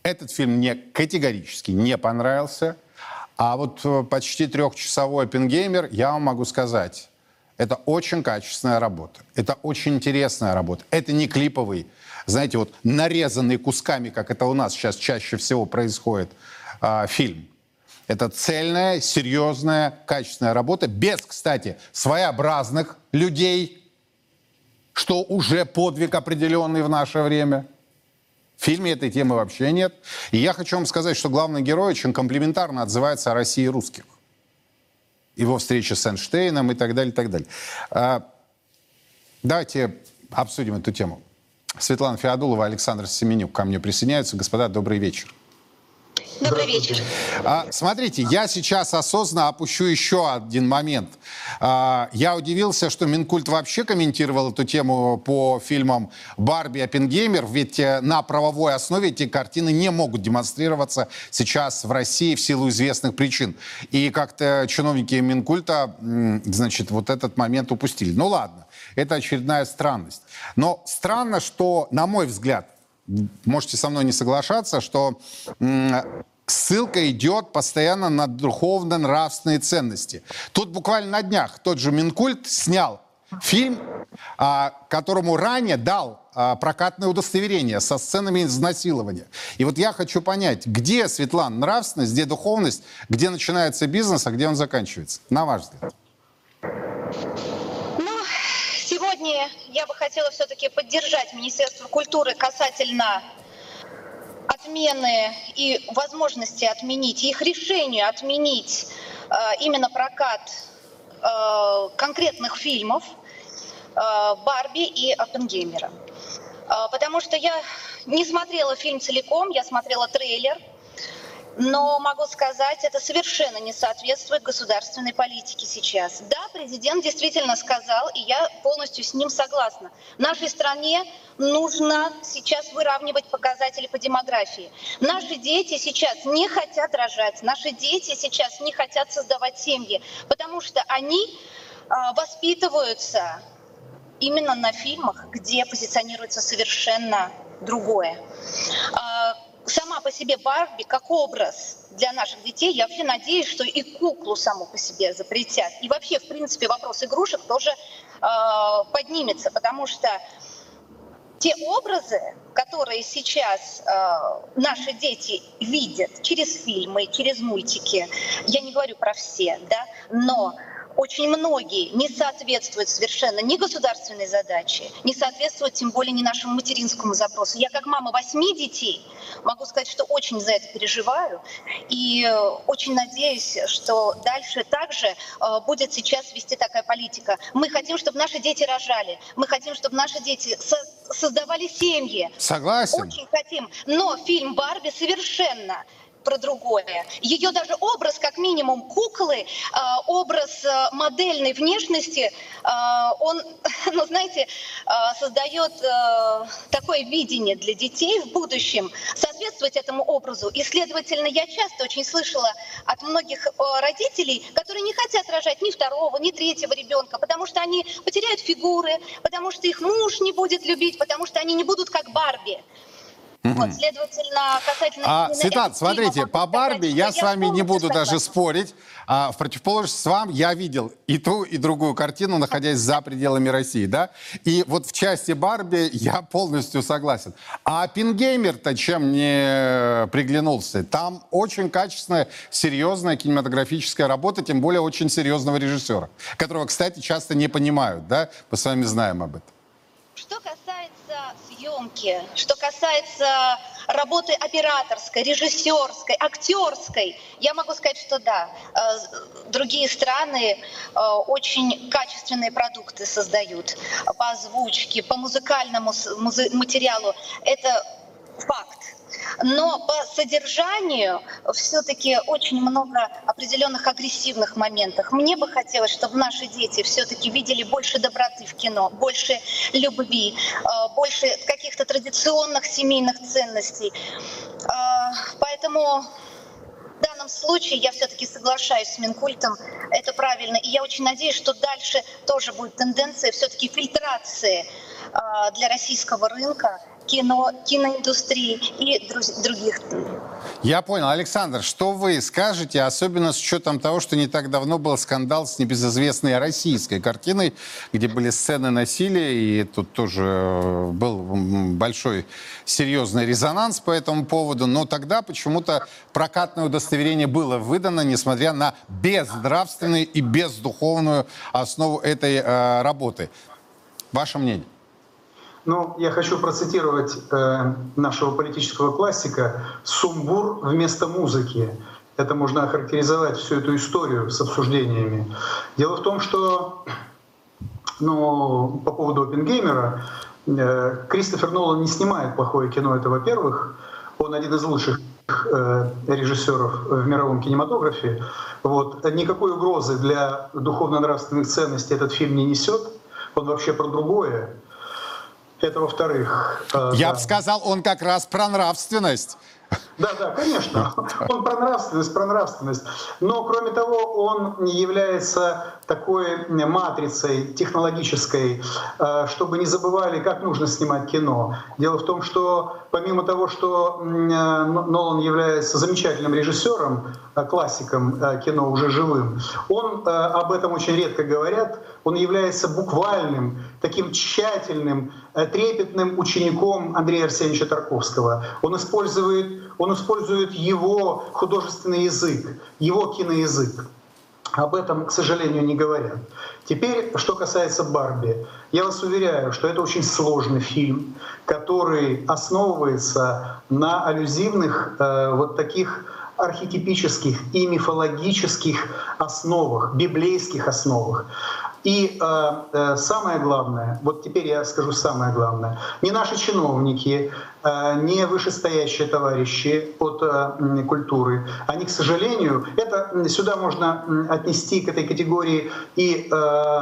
Этот фильм мне категорически не понравился. А вот э, почти трехчасовой Оппенгеймер, я вам могу сказать, это очень качественная работа. Это очень интересная работа. Это не клиповый, знаете, вот нарезанный кусками, как это у нас сейчас чаще всего происходит, э, фильм. Это цельная, серьезная, качественная работа, без, кстати, своеобразных людей, что уже подвиг определенный в наше время. В фильме этой темы вообще нет. И я хочу вам сказать, что главный герой очень комплиментарно отзывается о России русских. Его встреча с Эйнштейном и так далее, и так далее. А, давайте обсудим эту тему. Светлана Феодулова, Александр Семенюк ко мне присоединяются. Господа, добрый вечер. Добрый вечер. А, смотрите, я сейчас осознанно опущу еще один момент. А, я удивился, что Минкульт вообще комментировал эту тему по фильмам «Барби» и «Оппенгеймер», ведь э, на правовой основе эти картины не могут демонстрироваться сейчас в России в силу известных причин. И как-то чиновники Минкульта, значит, вот этот момент упустили. Ну ладно, это очередная странность. Но странно, что, на мой взгляд, можете со мной не соглашаться, что ссылка идет постоянно на духовно-нравственные ценности. Тут буквально на днях тот же Минкульт снял фильм, а, которому ранее дал а, прокатное удостоверение со сценами изнасилования. И вот я хочу понять, где, Светлана, нравственность, где духовность, где начинается бизнес, а где он заканчивается, на ваш взгляд? Сегодня я бы хотела все-таки поддержать Министерство культуры касательно отмены и возможности отменить, их решению отменить э, именно прокат э, конкретных фильмов э, Барби и Оппенгеймера. Э, потому что я не смотрела фильм целиком, я смотрела трейлер – но могу сказать, это совершенно не соответствует государственной политике сейчас. Да, президент действительно сказал, и я полностью с ним согласна. Нашей стране нужно сейчас выравнивать показатели по демографии. Наши дети сейчас не хотят рожать, наши дети сейчас не хотят создавать семьи, потому что они а, воспитываются именно на фильмах, где позиционируется совершенно другое. Сама по себе Барби как образ для наших детей, я вообще надеюсь, что и куклу саму по себе запретят. И вообще, в принципе, вопрос игрушек тоже э, поднимется, потому что те образы, которые сейчас э, наши дети видят через фильмы, через мультики, я не говорю про все, да, но очень многие не соответствуют совершенно ни государственной задаче, не соответствуют тем более ни нашему материнскому запросу. Я как мама восьми детей могу сказать, что очень за это переживаю и э, очень надеюсь, что дальше также э, будет сейчас вести такая политика. Мы хотим, чтобы наши дети рожали, мы хотим, чтобы наши дети со- создавали семьи. Согласен. Очень хотим. Но фильм «Барби» совершенно про другое. Ее даже образ, как минимум, куклы, а, образ а, модельной внешности, а, он, ну, знаете, создает такое видение для детей в будущем, соответствовать этому образу. И, следовательно, я часто очень слышала от многих родителей, которые не хотят рожать ни второго, ни третьего ребенка, потому что они потеряют фигуры, потому что их муж не будет любить, потому что они не будут как Барби. Вот, следовательно, касательно... А, Светлана, смотрите, по Барби я, я с вами не буду согласна. даже спорить. А, в противоположность с вам я видел и ту, и другую картину, находясь за пределами России, да? И вот в части Барби я полностью согласен. А Пингеймер-то чем не приглянулся? Там очень качественная, серьезная кинематографическая работа, тем более очень серьезного режиссера, которого, кстати, часто не понимают, да? Мы с вами знаем об этом. Что касается съемки, что касается работы операторской, режиссерской, актерской, я могу сказать, что да, э, другие страны э, очень качественные продукты создают по озвучке, по музыкальному материалу. Это факт. Но по содержанию все-таки очень много определенных агрессивных моментов. Мне бы хотелось, чтобы наши дети все-таки видели больше доброты в кино, больше любви, э, больше каких-то традиционных семейных ценностей. Э, поэтому в данном случае я все-таки соглашаюсь с Минкультом, это правильно. И я очень надеюсь, что дальше тоже будет тенденция все-таки фильтрации э, для российского рынка кино, киноиндустрии и других. Я понял. Александр, что вы скажете, особенно с учетом того, что не так давно был скандал с небезызвестной российской картиной, где были сцены насилия, и тут тоже э, был большой серьезный резонанс по этому поводу, но тогда почему-то прокатное удостоверение было выдано, несмотря на безнравственную и бездуховную основу этой э, работы. Ваше мнение? Ну, я хочу процитировать э, нашего политического классика «Сумбур вместо музыки». Это можно охарактеризовать всю эту историю с обсуждениями. Дело в том, что ну, по поводу Оппенгеймера, э, Кристофер Нолан не снимает плохое кино, это во-первых. Он один из лучших э, режиссеров в мировом кинематографе. Вот. Никакой угрозы для духовно-нравственных ценностей этот фильм не несет. Он вообще про другое. Это во-вторых. Э, Я да. бы сказал, он как раз про нравственность. Да, да, конечно. Он про нравственность, про нравственность. Но, кроме того, он является такой матрицей технологической, э, чтобы не забывали, как нужно снимать кино. Дело в том, что помимо того, что э, Нолан является замечательным режиссером, э, классиком кино уже живым, он, об этом очень редко говорят, он является буквальным, таким тщательным, э, трепетным учеником Андрея Арсеньевича Тарковского. Он использует, он использует его художественный язык, его киноязык. Об этом, к сожалению, не говорят. Теперь, что касается Барби. Я вас уверяю, что это очень сложный фильм, который основывается на аллюзивных э, вот таких архетипических и мифологических основах, библейских основах. И э, э, самое главное, вот теперь я скажу самое главное, не наши чиновники, не вышестоящие товарищи от э, культуры, они, к сожалению, это сюда можно отнести к этой категории и э,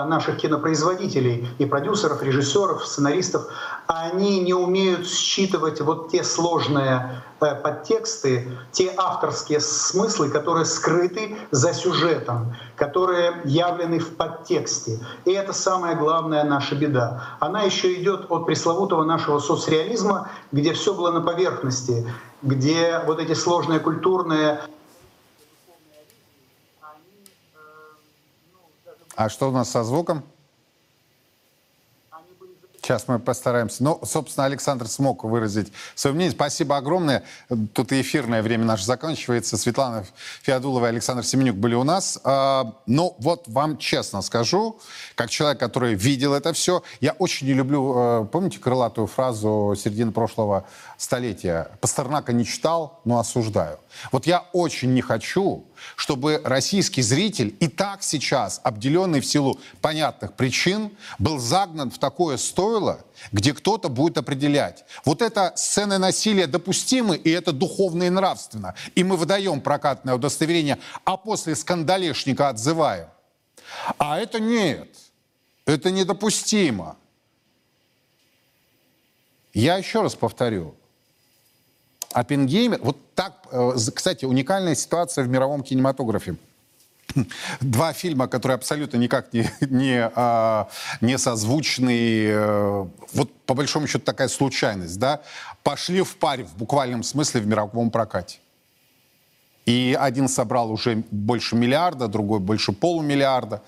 наших кинопроизводителей, и продюсеров, режиссеров, сценаристов, они не умеют считывать вот те сложные э, подтексты, те авторские смыслы, которые скрыты за сюжетом, которые явлены в подтексте. И это самая главная наша беда. Она еще идет от пресловутого нашего соцреализма, где все было на поверхности, где вот эти сложные культурные А что у нас со звуком? Сейчас мы постараемся. Ну, собственно, Александр смог выразить свое мнение. Спасибо огромное. Тут и эфирное время наше заканчивается. Светлана Феодулова и Александр Семенюк были у нас. А, Ну, вот вам честно скажу, как человек, который видел это все, я очень не люблю, э, помните крылатую фразу середины прошлого столетия? Пастернака не читал, но осуждаю. Вот я очень не хочу, чтобы российский зритель и так сейчас, обделенный в силу понятных причин, был загнан в такое стойло, где кто-то будет определять. Вот это сцены насилия допустимы, и это духовно и нравственно. И мы выдаем прокатное удостоверение, а после скандалешника отзываем. А это нет. Это недопустимо. Я еще раз повторю. Оппенгеймер, вот так, э, кстати, уникальная ситуация в мировом кинематографе. Два фильма, которые абсолютно никак не, не, а, не созвучны, э, вот по большому счету такая случайность, да, пошли в паре в буквальном смысле в мировом прокате. И один собрал уже больше миллиарда, другой больше полумиллиарда.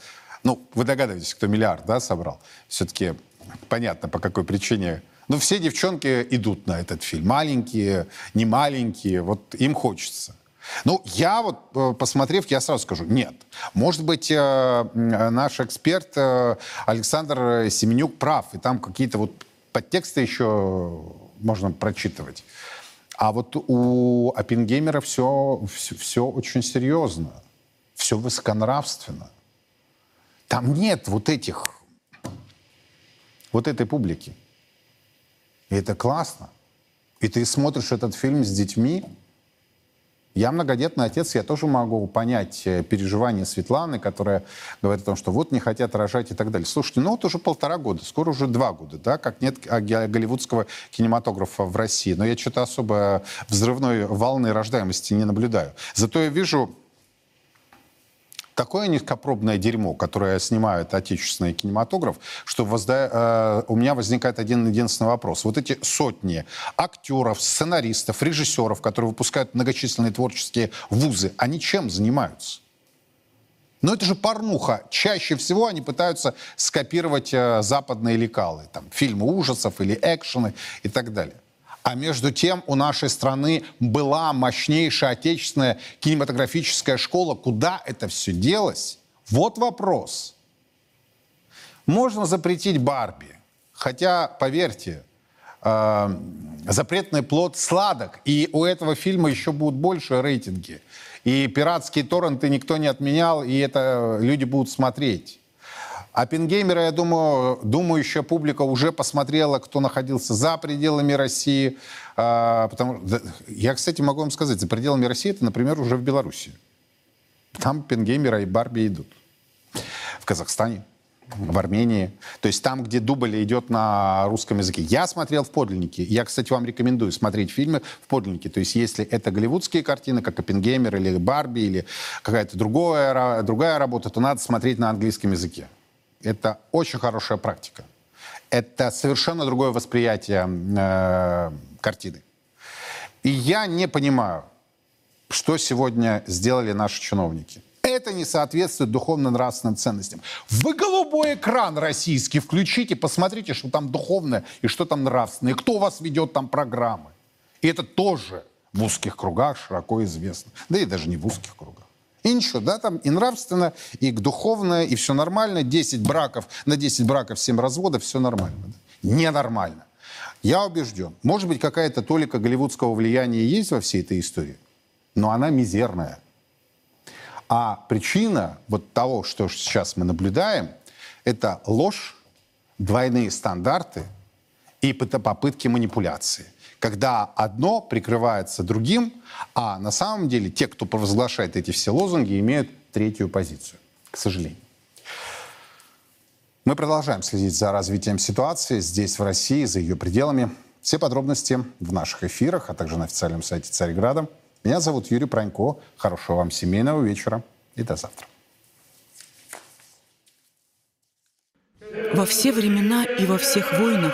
Ну, вы догадываетесь, кто миллиард, да, собрал? Все-таки понятно, по какой причине. Ну, все девчонки идут на этот фильм. Маленькие, не маленькие, вот им хочется. Ну, я вот, э, посмотрев, я сразу скажу, нет. Может быть, э, наш эксперт э, Александр Семенюк прав, и там какие-то вот подтексты еще можно прочитывать. А вот у Оппенгеймера все, все, все очень серьезно, все высоконравственно. Там нет вот этих, вот этой публики. И это классно. И ты смотришь этот фильм с детьми. Я многодетный отец, я тоже могу понять э, переживания Светланы, которая говорит о том, что вот не хотят рожать и так далее. Слушайте, ну вот уже полтора года, скоро уже два года, да, как нет а, голливудского кинематографа в России. Но я что-то особо взрывной волны рождаемости не наблюдаю. Зато я вижу такое низкопробное дерьмо, которое снимает отечественный кинематограф, что возда... э, у меня возникает один единственный вопрос. Вот эти сотни актеров, сценаристов, режиссеров, которые выпускают многочисленные творческие вузы, они чем занимаются? Но это же порнуха. Чаще всего они пытаются скопировать э, западные лекалы. Там, фильмы ужасов или экшены и так далее. А между тем у нашей страны была мощнейшая отечественная кинематографическая школа. Куда это все делось? Вот вопрос. Можно запретить Барби. Хотя, поверьте, э, запретный плод сладок. И у этого фильма еще будут больше рейтинги. И пиратские торренты никто не отменял, и это люди будут смотреть. Оппенгеймера, я думаю, думаю, еще публика уже посмотрела, кто находился за пределами России. А, потому, я, кстати, могу вам сказать, за пределами России это, например, уже в Беларуси. Там Оппенгеймера и Барби идут. В Казахстане, в Армении. То есть там, где дубль идет на русском языке. Я смотрел в подлиннике. Я, кстати, вам рекомендую смотреть фильмы в подлиннике. То есть если это голливудские картины, как Оппенгеймер или Барби, или какая-то другая, другая работа, то надо смотреть на английском языке. Это очень хорошая практика. Это совершенно другое восприятие э, картины. И я не понимаю, что сегодня сделали наши чиновники. Это не соответствует духовно-нравственным ценностям. Вы голубой экран российский включите, посмотрите, что там духовное и что там нравственное, и кто у вас ведет там программы. И это тоже в узких кругах широко известно. Да и даже не в узких кругах. Ничего, да, там и нравственно, и духовное, и все нормально. 10 браков, на 10 браков 7 разводов, все нормально. Да? Ненормально. Я убежден, может быть, какая-то толика голливудского влияния есть во всей этой истории, но она мизерная. А причина вот того, что сейчас мы наблюдаем, это ложь, двойные стандарты и попытки манипуляции когда одно прикрывается другим, а на самом деле те, кто провозглашает эти все лозунги, имеют третью позицию, к сожалению. Мы продолжаем следить за развитием ситуации здесь, в России, за ее пределами. Все подробности в наших эфирах, а также на официальном сайте Царьграда. Меня зовут Юрий Пронько. Хорошего вам семейного вечера и до завтра. Во все времена и во всех войнах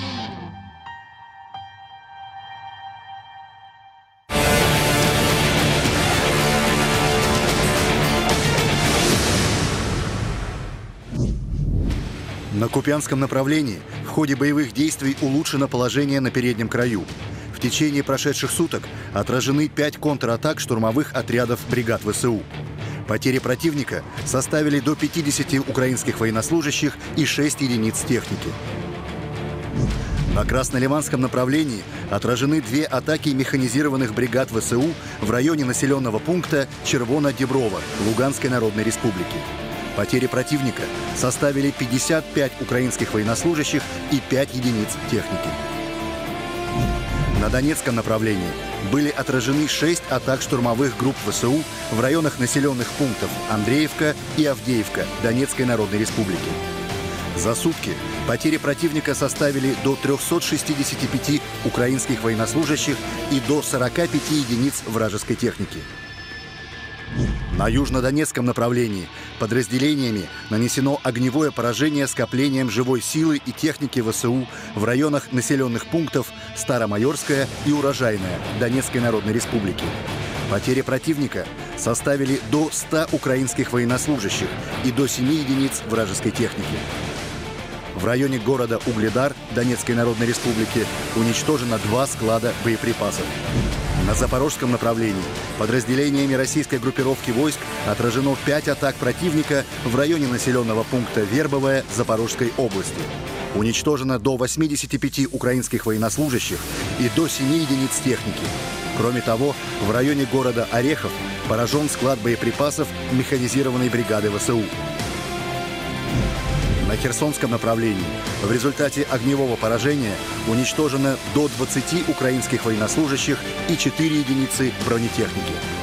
На Купянском направлении в ходе боевых действий улучшено положение на переднем краю. В течение прошедших суток отражены пять контратак штурмовых отрядов бригад ВСУ. Потери противника составили до 50 украинских военнослужащих и 6 единиц техники. На Краснолиманском направлении отражены две атаки механизированных бригад ВСУ в районе населенного пункта Червона-Деброва Луганской Народной Республики. Потери противника составили 55 украинских военнослужащих и 5 единиц техники. На Донецком направлении были отражены 6 атак штурмовых групп ВСУ в районах населенных пунктов Андреевка и Авдеевка Донецкой Народной Республики. За сутки потери противника составили до 365 украинских военнослужащих и до 45 единиц вражеской техники. На южнодонецком направлении подразделениями нанесено огневое поражение скоплением живой силы и техники ВСУ в районах населенных пунктов Старомайорская и Урожайная Донецкой Народной Республики. Потери противника составили до 100 украинских военнослужащих и до 7 единиц вражеской техники. В районе города Угледар Донецкой Народной Республики уничтожено два склада боеприпасов. На запорожском направлении подразделениями российской группировки войск отражено пять атак противника в районе населенного пункта Вербовая Запорожской области. Уничтожено до 85 украинских военнослужащих и до 7 единиц техники. Кроме того, в районе города Орехов поражен склад боеприпасов механизированной бригады ВСУ. На Херсонском направлении в результате огневого поражения уничтожено до 20 украинских военнослужащих и 4 единицы бронетехники.